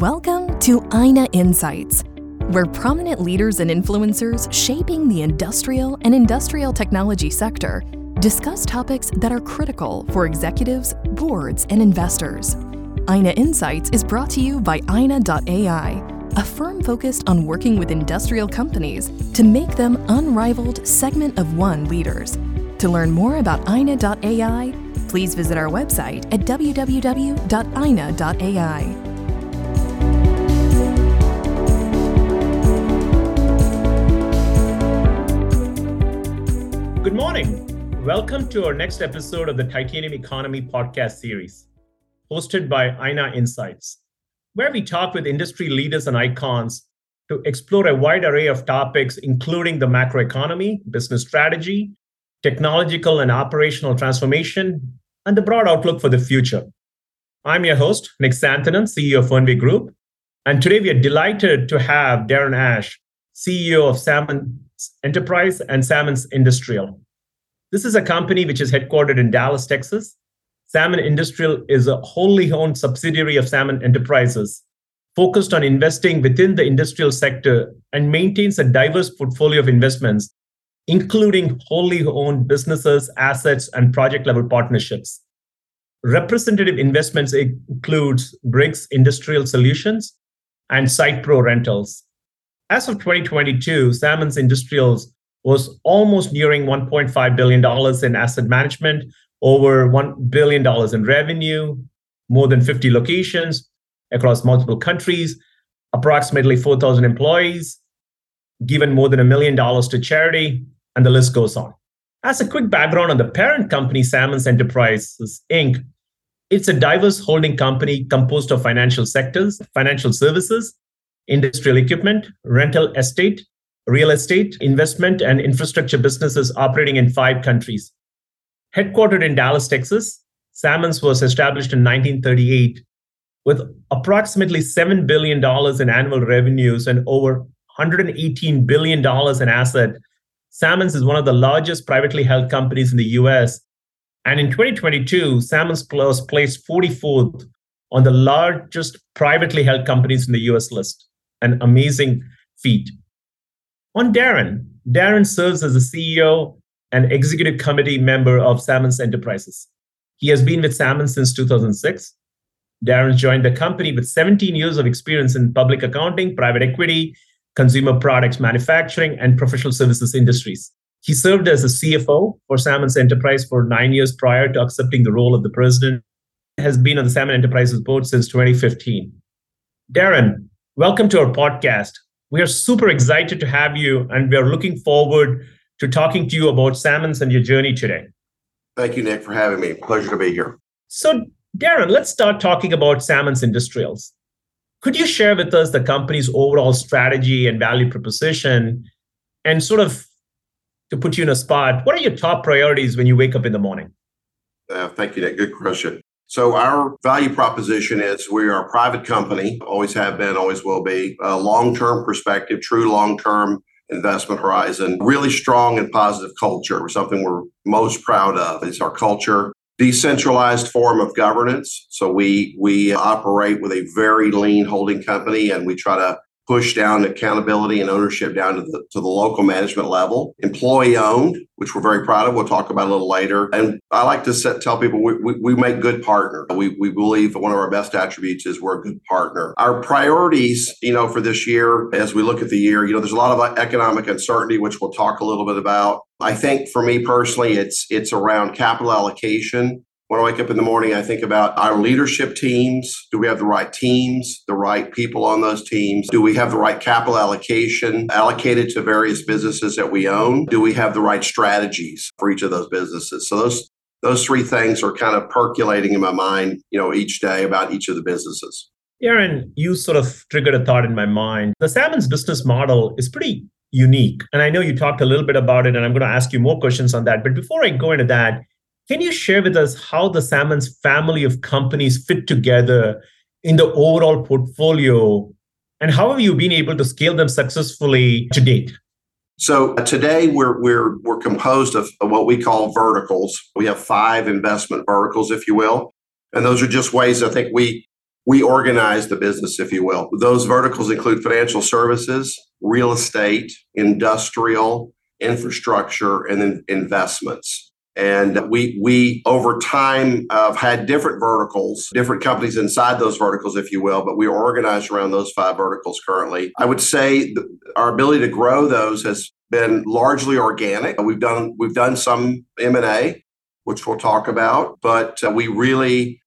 Welcome to INA Insights, where prominent leaders and influencers shaping the industrial and industrial technology sector discuss topics that are critical for executives, boards, and investors. INA Insights is brought to you by INA.ai, a firm focused on working with industrial companies to make them unrivaled segment of one leaders. To learn more about INA.ai, please visit our website at www.ina.ai. Good morning. Welcome to our next episode of the Titanium Economy podcast series, hosted by INA Insights, where we talk with industry leaders and icons to explore a wide array of topics, including the macroeconomy, business strategy, technological and operational transformation, and the broad outlook for the future. I'm your host, Nick Santhanam, CEO of Fernweh Group. And today we are delighted to have Darron Ash, CEO of Sammons Enterprise and Sammons Industrial. This is a company which is headquartered in Dallas, Texas. Sammons Industrial is a wholly owned subsidiary of Sammons Enterprises, focused on investing within the industrial sector and maintains a diverse portfolio of investments including wholly owned businesses, assets, and project level partnerships. Representative investments includes Briggs Industrial Solutions and SitePro Rentals. As of 2022, Sammons Industrials was almost nearing $1.5 billion in asset management, over $1 billion in revenue, more than 50 locations across multiple countries, approximately 4,000 employees, given more than a million dollars to charity, and the list goes on. As a quick background on the parent company, Sammons Enterprises Inc., it's a diverse holding company composed of financial sectors, financial services, industrial equipment, rental estate, real estate, investment, and infrastructure businesses operating in five countries. Headquartered in Dallas, Texas, Sammons was established in 1938 with approximately $7 billion in annual revenues and over $118 billion in asset Sammons is one of the largest privately held companies in the US. And in 2022, Sammons Plus placed 44th on the largest privately held companies in the US list. An amazing feat. On Darron, Darron serves as the CEO and executive committee member of Sammons Enterprises. He has been with Sammons since 2006. Darron joined the company with 17 years of experience in public accounting, private equity, consumer products manufacturing, and professional services industries. He served as the CFO for Sammons Enterprise for nine years prior to accepting the role of the president. Has been on the Sammons Enterprises board since 2015. Darron, welcome to our podcast. We are super excited to have you, and we are looking forward to talking to you about Sammons and your journey today. Thank you, Nick, for having me. Pleasure to be here. So, Darron, let's start talking about Sammons Industrials. Could you share with us the company's overall strategy and value proposition and sort of to put you in a spot, what are your top priorities when you wake up in the morning? Uh, thank you, Nick. Good question. So, our value proposition is we are a private company, always have been, always will be, a long term perspective, true long term investment horizon, really strong and positive culture, something we're most proud of is our culture decentralized form of governance. So we we operate with a very lean holding company, and we try to push down accountability and ownership down to the to the local management level. Employee owned, which we're very proud of. We'll talk about a little later. And I like to set, tell people we, we, we make good partner. We, we believe one of our best attributes is we're a good partner. Our priorities, you know, for this year, as we look at the year, you know, there's a lot of uh, economic uncertainty, which we'll talk a little bit about. I think for me personally, it's it's around capital allocation when I wake up in the morning, I think about our leadership teams. Do we have the right teams, the right people on those teams? Do we have the right capital allocation allocated to various businesses that we own? Do we have the right strategies for each of those businesses? So those those three things are kind of percolating in my mind, you know, each day about each of the businesses. Aaron, you sort of triggered a thought in my mind. The Sammons business model is pretty unique. And I know you talked a little bit about it, and I'm going to ask you more questions on that. But before I go into that, can you share with us how the Sammons family of companies fit together in the overall portfolio? And how have you been able to scale them successfully to date? So uh, today we're we're we're composed of what we call verticals. We have five investment verticals, if you will, and those are just ways I think we we organize the business, if you will. Those verticals include financial services, real estate, industrial, infrastructure, and then investments. And we we over time have had different verticals, different companies inside those verticals, if you will, but we are organized around those five verticals currently. I would say our ability to grow those has been largely organic. We've done we've done some M and A, which we'll talk about, but uh, we really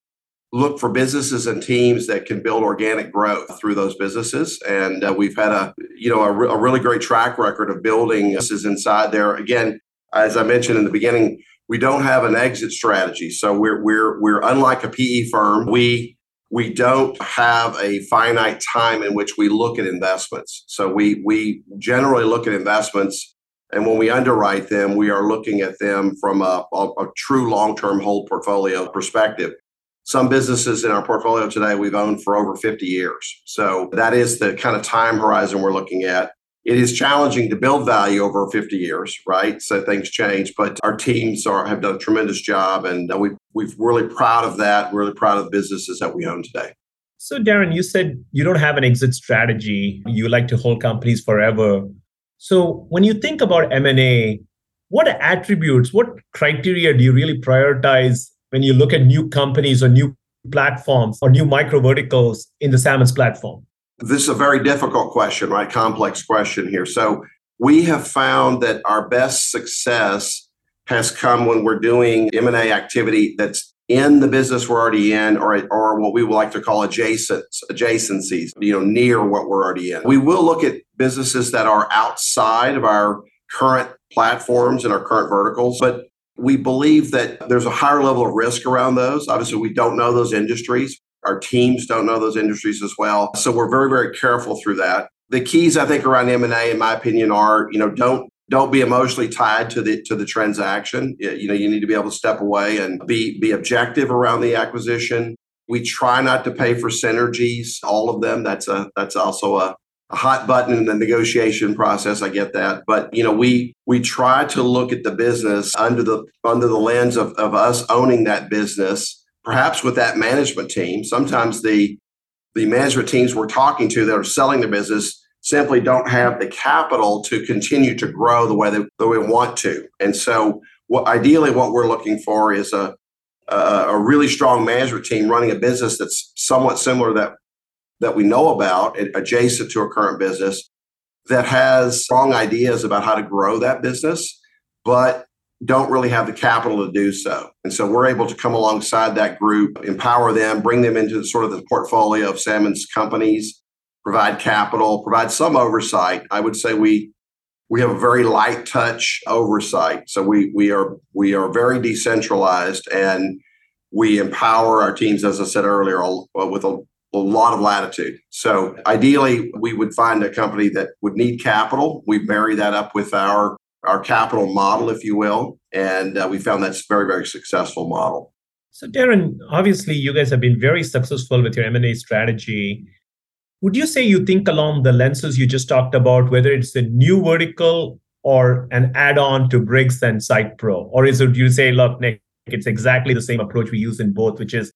look for businesses and teams that can build organic growth through those businesses and uh, we've had a you know a, re- a, really great track record of building businesses inside there again as i mentioned in the beginning we don't have an exit strategy. So we're we're we're unlike a PE firm. We we don't have a finite time in which we look at investments. So we we generally look at investments and when we underwrite them, we are looking at them from a, a, a true long-term hold portfolio perspective. Some businesses in our portfolio today we've owned for over 50 years. So that is the kind of time horizon we're looking at it is challenging to build value over 50 years, right? So things change, but our teams are have done a tremendous job, and uh, we we've really proud of that. We're Really proud of the businesses that we own today. So, Darron, you said you don't have an exit strategy. You like to hold companies forever. So, when you think about M and A, what attributes, what criteria do you really prioritize when you look at new companies or new platforms or new micro verticals in the Sammons platform? This is a very difficult question, right? Complex question here. So we have found that our best success has come when we're doing M&A activity that's in the business we're already in or, or what we would like to call adjacent adjacencies, you know, near what we're already in. We will look at businesses that are outside of our current platforms and our current verticals, but we believe that there's a higher level of risk around those. Obviously, we don't know those industries. Our teams don't know those industries as well. So we're very, very careful through that. The keys I think around M&A, in my opinion, are, you know, don't don't be emotionally tied to the to the transaction. You know, you need to be able to step away and be be objective around the acquisition. We try not to pay for synergies, all of them. That's a that's also a, a hot button in the negotiation process. I get that, but you know, we we try to look at the business under the under the lens of of us owning that business perhaps with that management team. Sometimes the the management teams we're talking to that are selling the business simply don't have the capital to continue to grow the way that, we want to. And so, what, ideally, what we're looking for is a, a, a really strong management team running a business that's somewhat similar that that we know about, adjacent to a current business, that has strong ideas about how to grow that business, but don't really have the capital to do so. And so we're able to come alongside that group, empower them, bring them into sort of the portfolio of Sammons companies, provide capital, provide some oversight. I would say we we have a very light touch oversight. So we we are we are very decentralized and we empower our teams, as I said earlier, uh, with a, a lot of latitude. So ideally, we would find a company that would need capital. We marry that up with our our capital model, if you will. And uh, we found that's a very, very successful model. So, Darron, obviously, you guys have been very successful with your M&A strategy. Would you say you think along the lenses you just talked about, whether it's a new vertical or an add-on to Briggs and SitePro? Or is it you say, look, Nick, it's exactly the same approach we use in both, which is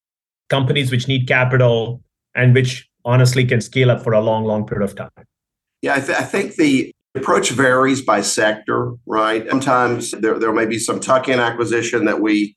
companies which need capital and which honestly can scale up for a long, long period of time? Yeah, I, th- I think the approach varies by sector, right? Sometimes there, there may be some tuck-in acquisition that we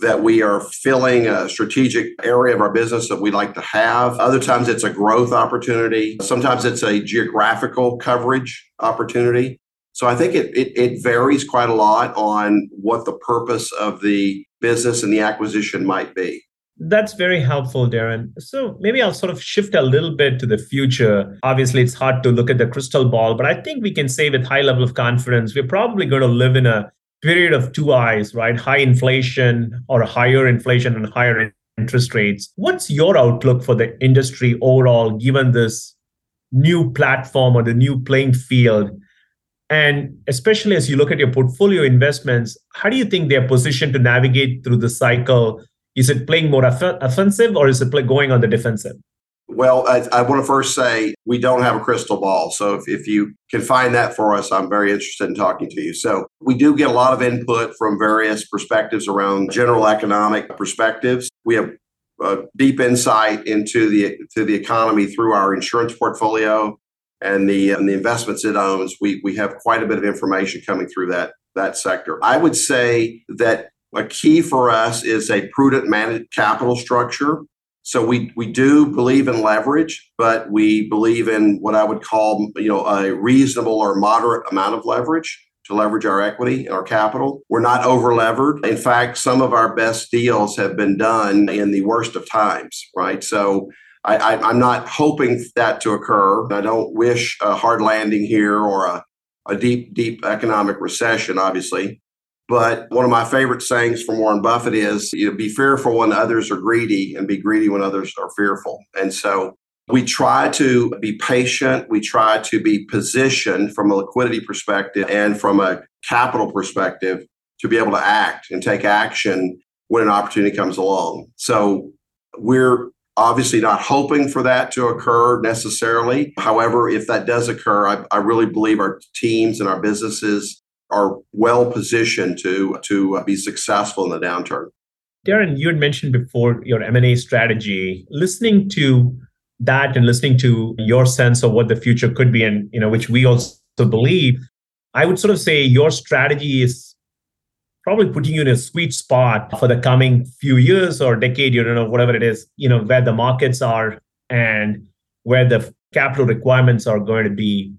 that we are filling a strategic area of our business that we like to have. Other times it's a growth opportunity. Sometimes it's a geographical coverage opportunity. So I think it, it, it varies quite a lot on what the purpose of the business and the acquisition might be. That's very helpful, Darron. So maybe I'll sort of shift a little bit to the future. Obviously, it's hard to look at the crystal ball, but I think we can say with high level of confidence, we're probably going to live in a period of two eyes, right? High inflation or higher inflation and higher interest rates. What's your outlook for the industry overall, given this new platform or the new playing field? And especially as you look at your portfolio investments, how do you think they're positioned to navigate through the cycle is it playing more off- offensive or is it play going on the defensive? Well, I, I, want to first say we don't have a crystal ball. So if, if you can find that for us, I'm very interested in talking to you. So we do get a lot of input from various perspectives around general economic perspectives. We have deep insight into the to the economy through our insurance portfolio and the and the investments it owns. We we have quite a bit of information coming through that that sector. I would say that a key for us is a prudent managed capital structure. So we we do believe in leverage, but we believe in what I would call you know a reasonable or moderate amount of leverage to leverage our equity and our capital. We're not over levered. In fact, some of our best deals have been done in the worst of times, right? So I, am not hoping that to occur. I don't wish a hard landing here or a, a deep, deep economic recession, obviously. But one of my favorite sayings from Warren Buffett is, you know, be fearful when others are greedy and be greedy when others are fearful. And so we try to be patient. We try to be positioned from a liquidity perspective and from a capital perspective to be able to act and take action when an opportunity comes along. So we're obviously not hoping for that to occur necessarily. However, if that does occur, I, I really believe our teams and our businesses are well positioned to to uh, be successful in the downturn. Darron, you had mentioned before your M&A strategy. Listening to that and listening to your sense of what the future could be and you know which we also believe, I would sort of say your strategy is probably putting you in a sweet spot for the coming few years or decade, you don't know, whatever it is, you know, where the markets are and where the capital requirements are going to be.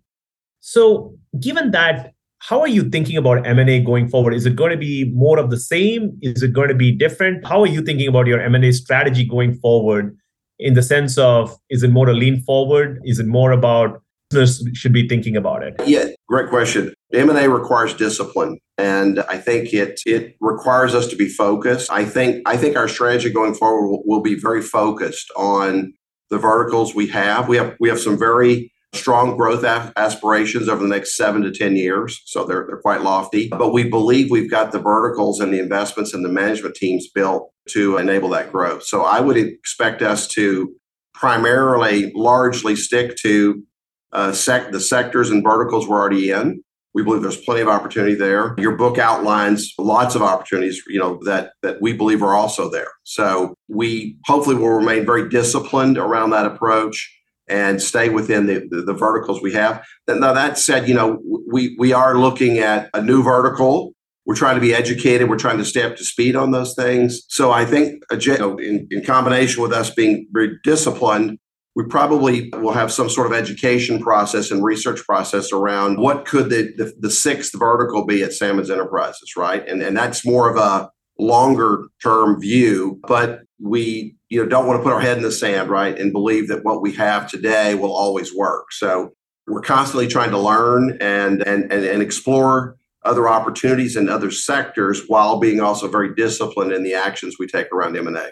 So given that how are you thinking about m&a going forward? Is it going to be more of the same? Is it going to be different? How are you thinking about your m&a strategy going forward in the sense of is it more a lean forward? Is it more about business should be thinking about it? Yeah great question. M&a requires discipline and i think it it requires us to be focused. I think i think our strategy going forward will, will be very focused on the verticals we have. We have we have some very strong growth aspirations over the next seven to 10 years. So they're, they're quite lofty. But we believe we've got the verticals and the investments and the management teams built to enable that growth. So I would expect us to primarily largely stick to uh, sec- the sectors and verticals we're already in. We believe there's plenty of opportunity there. Your book outlines lots of opportunities, you know, that that we believe are also there. So we hopefully will remain very disciplined around that approach and stay within the, the, the, verticals we have. Now that said, you know, we we are looking at a new vertical. We're trying to be educated. We're trying to stay up to speed on those things. So I think, uh, you know, in, in combination with us being very disciplined, we probably will have some sort of education process and research process around what could the, the, the sixth vertical be at Sammons Enterprises, right? And and that's more of a longer term view, but we you know don't want to put our head in the sand, right, and believe that what we have today will always work. So we're constantly trying to learn and and and, and explore other opportunities in other sectors while being also very disciplined in the actions we take around M&A.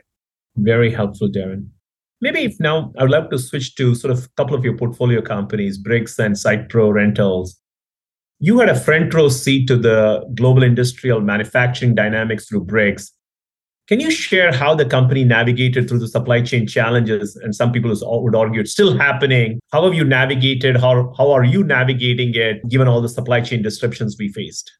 Very helpful, Darron. Maybe if now I would love to switch to sort of a couple of your portfolio companies, Briggs and SitePro Rentals. You had a front row seat to the global industrial manufacturing dynamics through Briggs. Can you share how the company navigated through the supply chain challenges? And some people would argue it's still happening. How have you navigated? How, how are you navigating it given all the supply chain disruptions we faced?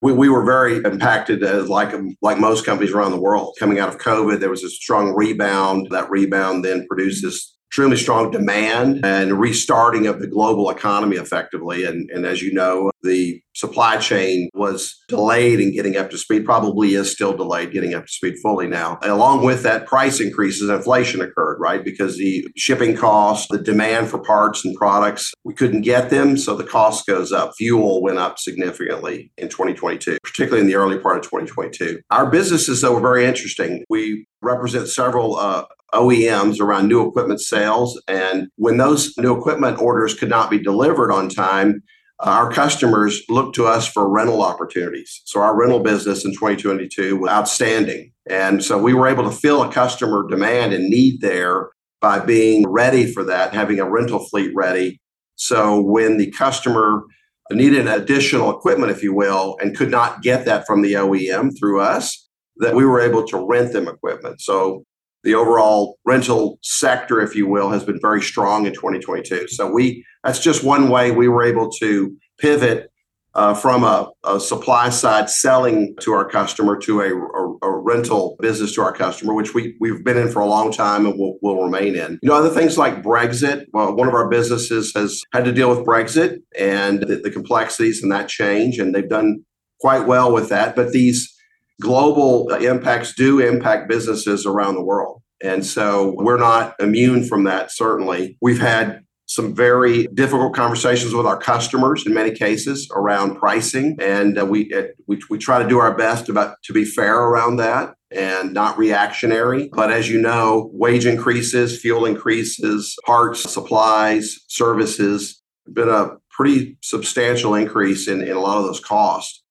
We, we were very impacted, uh, like like most companies around the world. Coming out of COVID, there was a strong rebound. That rebound then produces extremely strong demand and restarting of the global economy effectively. And, and as you know, the supply chain was delayed in getting up to speed, probably is still delayed getting up to speed fully now. Along with that, price increases, inflation occurred, right? Because the shipping costs, the demand for parts and products, we couldn't get them. So the cost goes up. Fuel went up significantly in 2022, particularly in the early part of 2022. Our businesses, though, were very interesting. We represent several uh, OEMs around new equipment sales. And when those new equipment orders could not be delivered on time, uh, our customers looked to us for rental opportunities. So our rental business in 2022 was outstanding. And so we were able to fill a customer demand and need there by being ready for that, having a rental fleet ready. So when the customer needed additional equipment, if you will, and could not get that from the OEM through us, that we were able to rent them equipment. So the overall rental sector, if you will, has been very strong in 2022. So we that's just one way we were able to pivot uh, from a, supply side selling to our customer to a, rental business to our customer, which we, we've been in for a long time and will, will remain in. You know, other things like Brexit, well, one of our businesses has had to deal with Brexit and the, the complexities and that change, and they've done quite well with that. But these global impacts do impact businesses around the world. And so we're not immune from that, certainly. We've had some very difficult conversations with our customers in many cases around pricing and uh, we, uh, we we try to do our best about to be fair around that and not reactionary but as you know wage increases fuel increases parts supplies services been a pretty substantial increase in, in a lot of those costs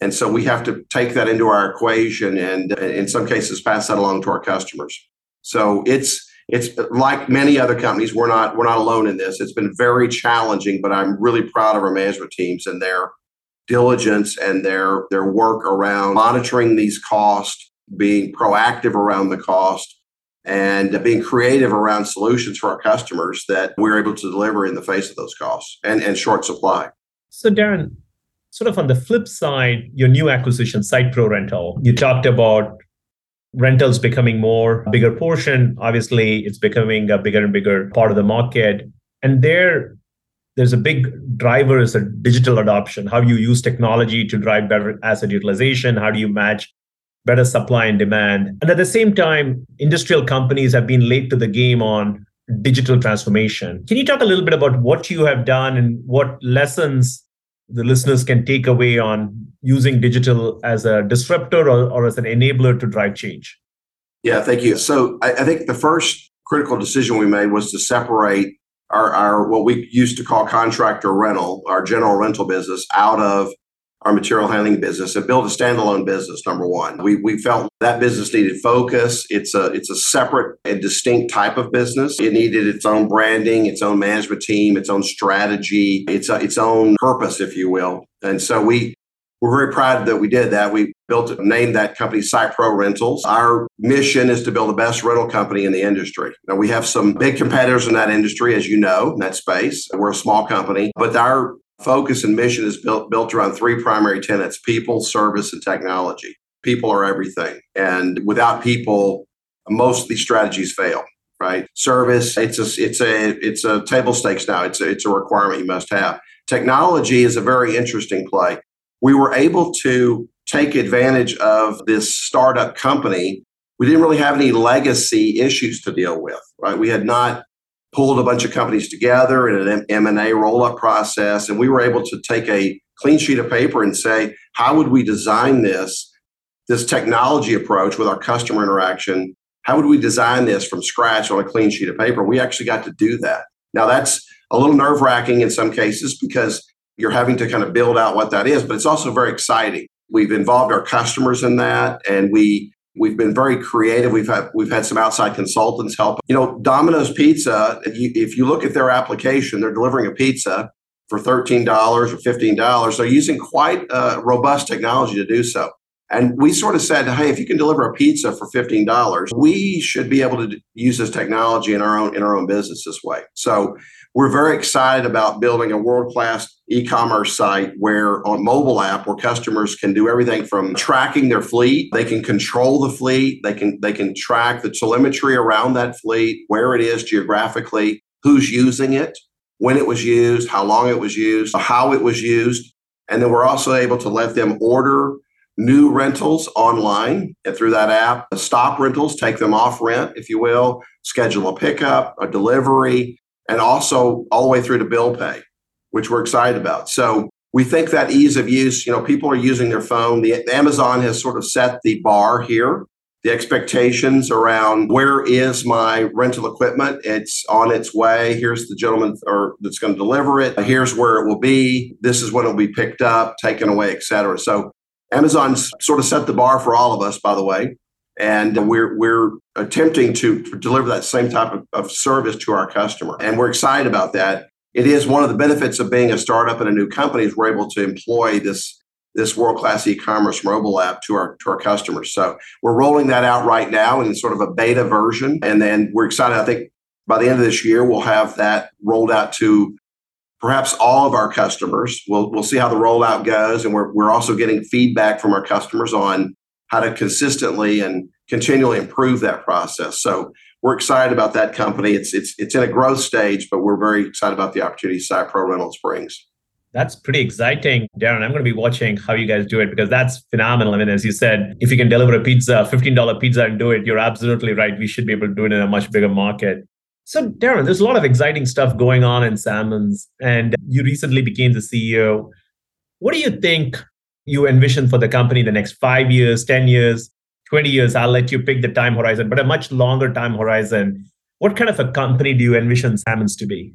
and so we have to take that into our equation and uh, in some cases pass that along to our customers. So it's it's like many other companies we're not we're not alone in this. It's been very challenging but i'm really proud of our management teams and their diligence and their their work around monitoring these costs being proactive around the cost and being creative around solutions for our customers that we're able to deliver in the face of those costs and, and short supply. So darron sort of on the flip side your new acquisition SitePro Rental. You talked about rentals becoming more bigger portion. Obviously it's becoming a bigger and bigger part of the market. And there there's a big driver is a digital adoption. How do you use technology to drive better asset utilization. How do you match better supply and demand? And at the same time industrial companies have been late to the game on digital transformation. Can you talk a little bit about what you have done and what lessons the listeners can take away on using digital as a disruptor or, or as an enabler to drive change? Yeah, thank you. So I, I think the first critical decision we made was to separate our, our what we used to call contractor rental, our general rental business, out of our material handling business and build a standalone business number one we, we felt that business needed focus it's a it's a separate and distinct type of business it needed its own branding its own management team its own strategy its, uh, its own purpose if you will and so we we're very proud that we did that. We built, named that company Site Pro Rentals. Our mission is to build the best rental company in the industry. Now, we have some big competitors in that industry, as you know, in that space. We're a small company, but our focus and mission is built, built around three primary tenets people, service, and technology. People are everything. And without people, most of these strategies fail right? Service it's a it's a it's a table stakes now. It's a, it's a requirement you must have. Technology is a very interesting play. We were able to take advantage of this startup company. We didn't really have any legacy issues to deal with right? We had not pulled a bunch of companies together in an M&A roll-up process and we were able to take a clean sheet of paper and say how would we design this this technology approach with our customer interaction? How would we design this from scratch on a clean sheet of paper? We actually got to do that. Now that's a little nerve-wracking in some cases because you're having to kind of build out what that is but it's also very exciting. We've involved our customers in that and we We've been very creative. We've had we've had some outside consultants help. You know, Domino's Pizza. If you, if you look at their application, they're delivering a pizza for thirteen dollars or fifteen dollars. They're using quite uh, robust technology to do so. And we sort of said, hey, if you can deliver a pizza for fifteen dollars, we should be able to use this technology in our own in our own business this way. So we're very excited about building a world class e-commerce site where on mobile app where customers can do everything from tracking their fleet they can control the fleet they can they can track the telemetry around that fleet where it is geographically who's using it when it was used how long it was used how it was used. And then we're also able to let them order new rentals online and through that app. Stop rentals take them off rent if you will schedule a pickup a delivery and also all the way through to bill pay, which we're excited about. So we think that ease of use, you know, people are using their phone. The Amazon has sort of set the bar here. The expectations around where is my rental equipment? It's on its way. Here's the gentleman or that's going to deliver it. Here's where it will be. This is when it'll be picked up, taken away, etc. So Amazon's sort of set the bar for all of us, by the way and we're we're attempting to deliver that same type of, of, service to our customer and we're excited about that it is one of the benefits of being a startup and a new company is we're able to employ this this world-class e-commerce mobile app to our to our customers so we're rolling that out right now in sort of a beta version and then we're excited i think by the end of this year we'll have that rolled out to perhaps all of our customers. We'll, we'll see how the rollout goes. And we're, we're also getting feedback from our customers on how to consistently and continually improve that process. So we're excited about that company. It's, it's, it's in a growth stage, but we're very excited about the opportunities SitePro Rentals brings. That's pretty exciting, Darron. I'm going to be watching how you guys do it because that's phenomenal. I mean, as you said, if you can deliver a pizza, $15 pizza and do it, you're absolutely right. We should be able to do it in a much bigger market. So, Darron, there's a lot of exciting stuff going on in Sammons, and you recently became the CEO. What do you think you envision for the company the next five years, 10 years, 20 years? I'll let you pick the time horizon, but a much longer time horizon. What kind of a company do you envision Sammons to be?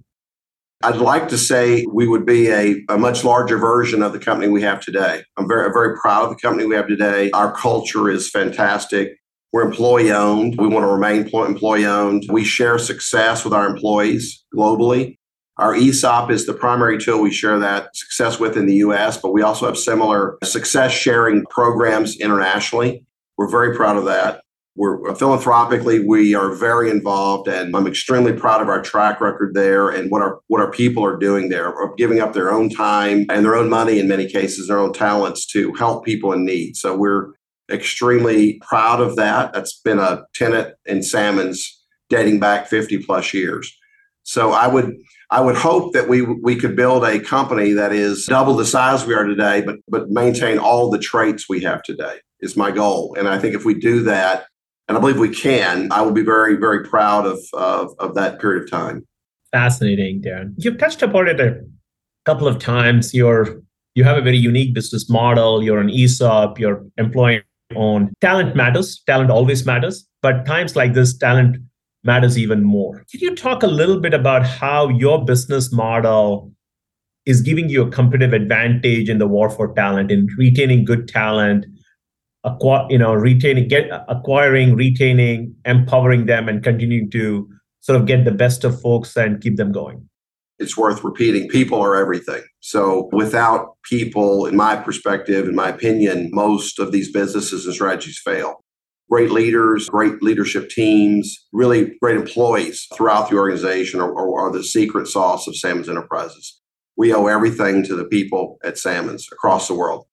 I'd like to say we would be a, a much larger version of the company we have today. I'm very, very proud of the company we have today. Our culture is fantastic. We're employee owned. We want to remain employee owned. We share success with our employees globally. Our ESOP is the primary tool we share that success with in the US, but we also have similar success sharing programs internationally. We're very proud of that. We're uh, philanthropically, we are very involved, and I'm extremely proud of our track record there and what our what our people are doing there, of giving up their own time and their own money in many cases, their own talents to help people in need. So we're extremely proud of that. That's been a tenet in Sammons dating back 50 plus years. So I would I would hope that we we could build a company that is double the size we are today, but but maintain all the traits we have today is my goal. And I think if we do that, and I believe we can, I will be very very proud of of, of that period of time. Fascinating, Darron. You've touched upon it a couple of times. You're you have a very unique business model. You're an ESOP. You're employing on talent matters. Talent always matters, but times like this, talent matters even more. Can you talk a little bit about how your business model is giving you a competitive advantage in the war for talent, in retaining good talent, you know, retaining, get acquiring, retaining, empowering them, and continuing to sort of get the best of folks and keep them going? it's worth repeating people are everything. So without people, in my perspective, in my opinion, most of these businesses and strategies fail. Great leaders, great leadership teams, really great employees throughout the organization are, are, are the secret sauce of Sammons Enterprises. We owe everything to the people at Sammons across the world,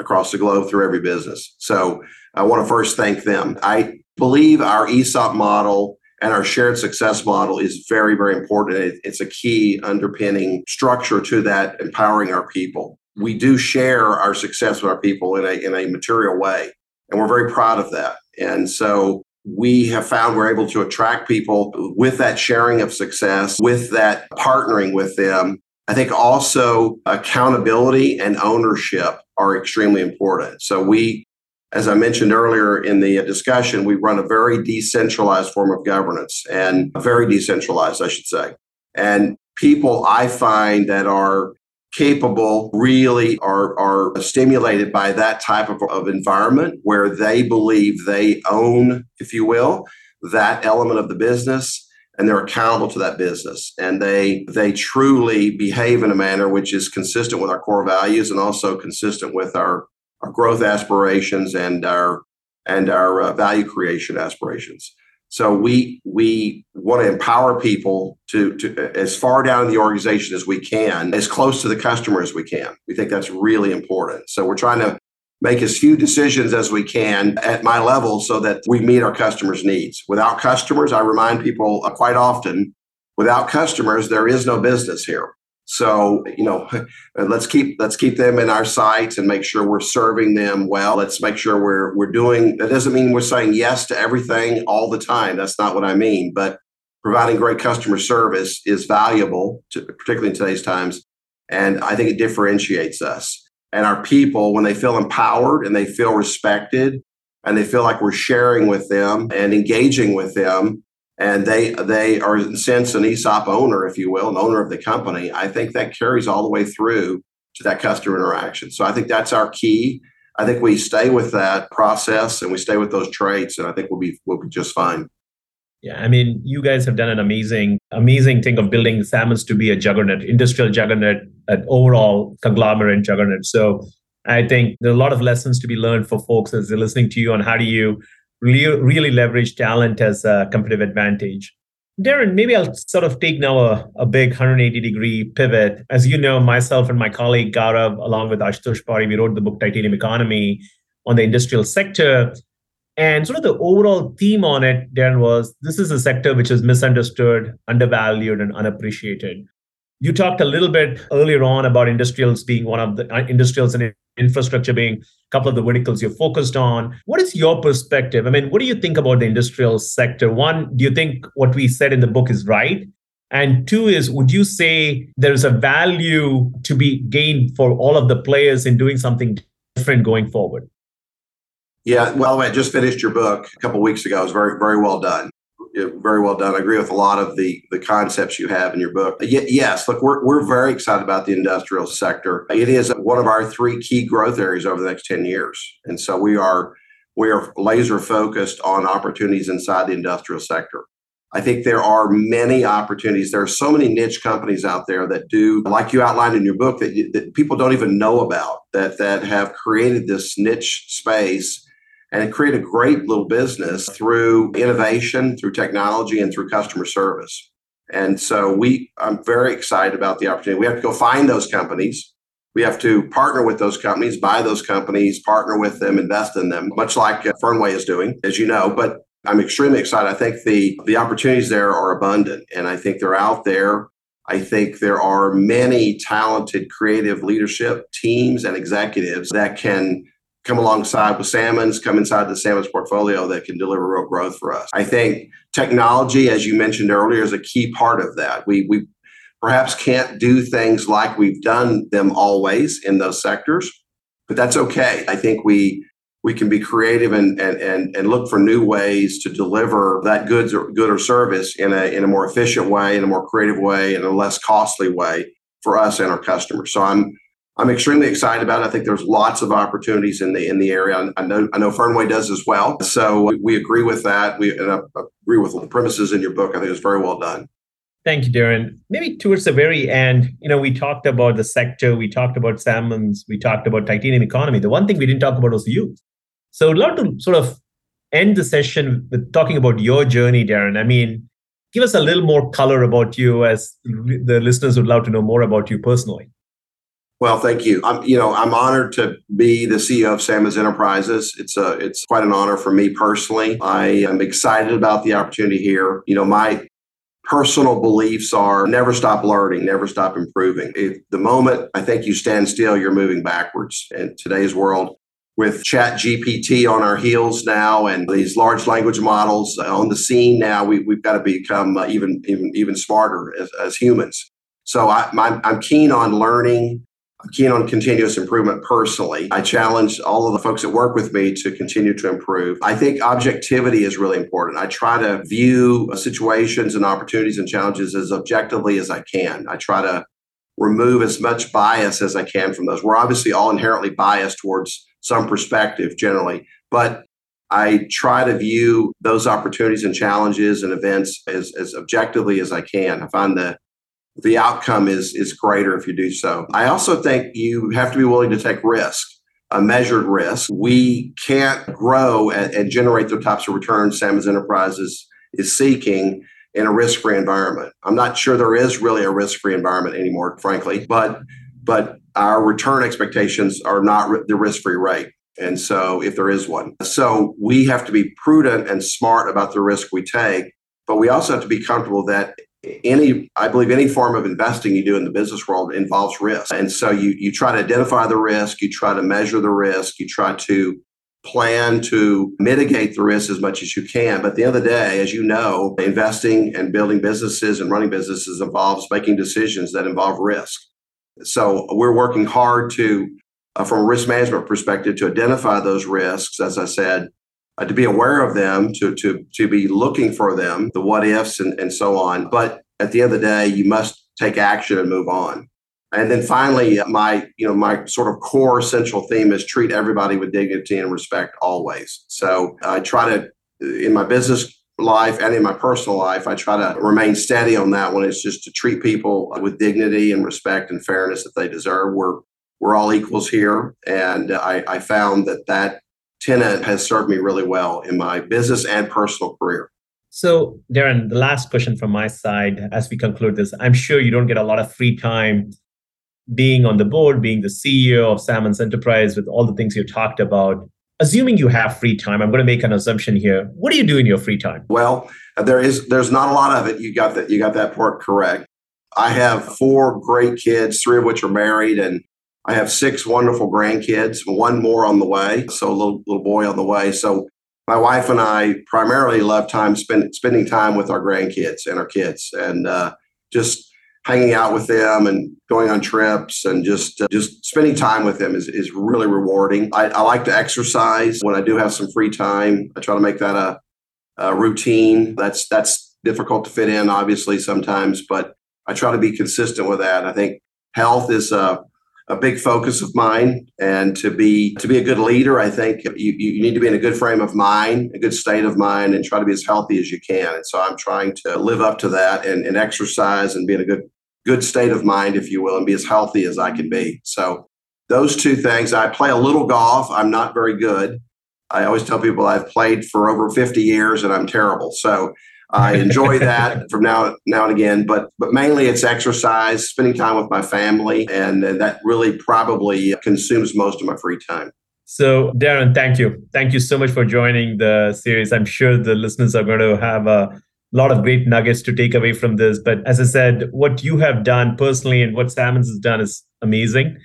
across the globe through every business. So I want to first thank them. I believe our ESOP model and our shared success model is very, very important. It's a key underpinning structure to that, empowering our people. We do share our success with our people in a, in a material way, and we're very proud of that. And so we have found we're able to attract people with that sharing of success, with that partnering with them. I think also accountability and ownership are extremely important. So we as I mentioned earlier in the discussion, we run a very decentralized form of governance and very decentralized, I should say. And people I find that are capable really are, are stimulated by that type of, of environment where they believe they own, if you will, that element of the business and they're accountable to that business and they they truly behave in a manner which is consistent with our core values and also consistent with our our growth aspirations and our and our uh, value creation aspirations. So we we want to empower people to to as far down in the organization as we can, as close to the customer as we can. We think that's really important. So we're trying to make as few decisions as we can at my level so that we meet our customers' needs. Without customers, I remind people quite often, without customers, there is no business here. So, you know, let's keep let's keep them in our sights and make sure we're serving them well. Let's make sure we're we're doing that doesn't mean we're saying yes to everything all the time. That's not what I mean, but providing great customer service is valuable, to, particularly in today's times, and I think it differentiates us. And our people, when they feel empowered and they feel respected, and they feel like we're sharing with them and engaging with them, and they they are in a sense an ESOP owner, if you will, an owner of the company. I think that carries all the way through to that customer interaction. So I think that's our key. I think we stay with that process and we stay with those traits, and I think we'll be we'll be just fine. Yeah, I mean, you guys have done an amazing, amazing thing of building Sammons to be a juggernaut, industrial juggernaut, an overall conglomerate juggernaut. So I think there are a lot of lessons to be learned for folks as they're listening to you on how do you really, really leverage talent as a competitive advantage. Darron, maybe I'll sort of take now a, a big 180 degree pivot. As you know, myself and my colleague Gaurav, along with Asutosh Padhi, we wrote the book Titanium Economy on the industrial sector. And sort of the overall theme on it, Darron, was this is a sector which is misunderstood, undervalued, and unappreciated. You talked a little bit earlier on about industrials being one of the uh, industrials and infrastructure being a couple of the verticals you're focused on. What is your perspective? I mean, what do you think about the industrial sector? One, do you think what we said in the book is right? And two is, would you say there's a value to be gained for all of the players in doing something different going forward? Yeah, well, I just finished your book a couple weeks ago. It was very, very well done. Very well done. I agree with a lot of the the concepts you have in your book. yes, look, we're, we're very excited about the industrial sector. It is one of our three key growth areas over the next 10 years. And so we are we are laser focused on opportunities inside the industrial sector. I think there are many opportunities. There are so many niche companies out there that do, like you outlined in your book, that, that people don't even know about, that that have created this niche space and create a great little business through innovation, through technology, and through customer service. And so we, I'm very excited about the opportunity. We have to go find those companies. We have to partner with those companies, buy those companies, partner with them, invest in them, much like uh, Fernweh is doing, as you know. But I'm extremely excited. I think the the opportunities there are abundant, and I think they're out there. I think there are many talented, creative leadership teams and executives that can come alongside with Sammons, come inside the Sammons portfolio that can deliver real growth for us. I think technology, as you mentioned earlier, is a key part of that. We we perhaps can't do things like we've done them always in those sectors, but that's okay. I think we we can be creative and and and, and look for new ways to deliver that goods or good or service in a in a more efficient way, in a more creative way, in a less costly way for us and our customers. So I'm I'm extremely excited about it. I think there's lots of opportunities in the in the area. I know I know Fernweh does as well. So we agree with that. We and I agree with the premises in your book. I think it's very well done. Thank you, Darron. Maybe towards the very end, you know, we talked about the sector, we talked about Sammons, we talked about titanium economy. The one thing we didn't talk about was youth. So I'd love to sort of end the session with talking about your journey, Darron. I mean, give us a little more color about you as the listeners would love to know more about you personally. Well, thank you. I'm, you know, I'm honored to be the CEO of Sammons Enterprises. It's a, it's quite an honor for me personally. I am excited about the opportunity here. You know, my personal beliefs are never stop learning, never stop improving. If the moment I think you stand still, you're moving backwards. In today's world, with chat gpt on our heels now and these large language models on the scene now we, have got to become uh, even even even smarter as, as humans so I, am keen on learning I'm keen on continuous improvement personally. I challenge all of the folks that work with me to continue to improve. I think objectivity is really important. I try to view situations and opportunities and challenges as objectively as I can. I try to remove as much bias as I can from those. We're obviously all inherently biased towards some perspective generally, but I try to view those opportunities and challenges and events as, as objectively as I can. I find that the outcome is is greater if you do so. I also think you have to be willing to take risk, a measured risk. We can't grow and, and generate the types of returns Sammons Enterprises is seeking in a risk-free environment. I'm not sure there is really a risk-free environment anymore, frankly, but but our return expectations are not the risk-free rate. And so if there is one. So we have to be prudent and smart about the risk we take, but we also have to be comfortable that any i believe any form of investing you do in the business world involves risk. And so you you try to identify the risk you try to measure the risk you try to plan to mitigate the risk as much as you can. But the the day as you know investing and building businesses and running businesses involves making decisions that involve risk. So we're working hard to uh, from a risk management perspective to identify those risks as i said uh, to be aware of them, to to to be looking for them, the what ifs and, and so on. But at the end of the day, you must take action and move on. And then finally, my you know my sort of core central theme is treat everybody with dignity and respect always. So I try to in my business life and in my personal life, I try to remain steady on that one. It's just to treat people with dignity and respect and fairness that they deserve. We're we're all equals here, and I, I found that that tenet has served me really well in my business and personal career. So, Darron, the last question from my side as we conclude this I'm sure you don't get a lot of free time being on the board, being the CEO of Sammons Enterprise with all the things you talked about. Assuming you have free time, I'm going to make an assumption here. What do you do in your free time? Well, there is there's not a lot of it. You got that you got that part correct. I have four great kids, three of which are married, and I have six wonderful grandkids, one more on the way. So a little little boy on the way. So my wife and I primarily love time spend, spending time with our grandkids and our kids, and uh, just hanging out with them and going on trips and just uh, just spending time with them is, is really rewarding. I, I, like to exercise when I do have some free time. I try to make that a, a routine. That's that's difficult to fit in, obviously sometimes, but I try to be consistent with that. I think health is a, a big focus of mine, and to be to be a good leader, I think you, you need to be in a good frame of mind, a good state of mind, and try to be as healthy as you can. And so I'm trying to live up to that and, and exercise and be in a good good state of mind, if you will, and be as healthy as I can be. So those two things. I play a little golf. I'm not very good. I always tell people I've played for over 50 years and I'm terrible. So I enjoy that from now now and again, but but mainly it's exercise, spending time with my family, and, that really probably consumes most of my free time. So, Darron, thank you. Thank you so much for joining the series. I'm sure the listeners are going to have a lot of great nuggets to take away from this. But as I said, what you have done personally and what Sammons has done is amazing.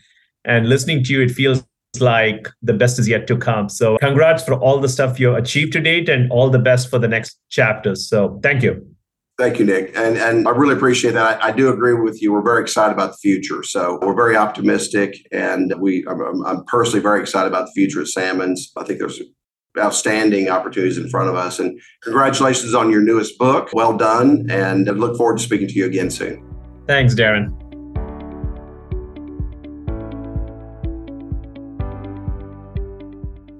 And listening to you, it feels like the best is yet to come. So, congrats for all the stuff you achieved to date and all the best for the next chapters. So, thank you. Thank you, Nick. And, and I really appreciate that. I, I, do agree with you. We're very excited about the future. So, we're very optimistic. And we, I'm, I'm personally very excited about the future of Sammons. I think there's outstanding opportunities in front of us. And congratulations on your newest book. Well done. And I look forward to speaking to you again soon. Thanks, Darron.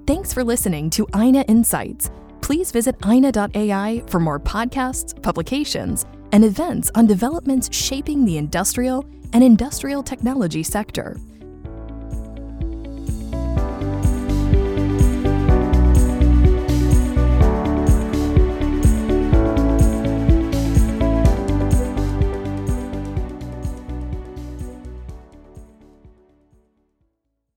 Thanks for listening to INA Insights. Please visit INA.ai for more podcasts, publications, and events on developments shaping the industrial and industrial technology sector.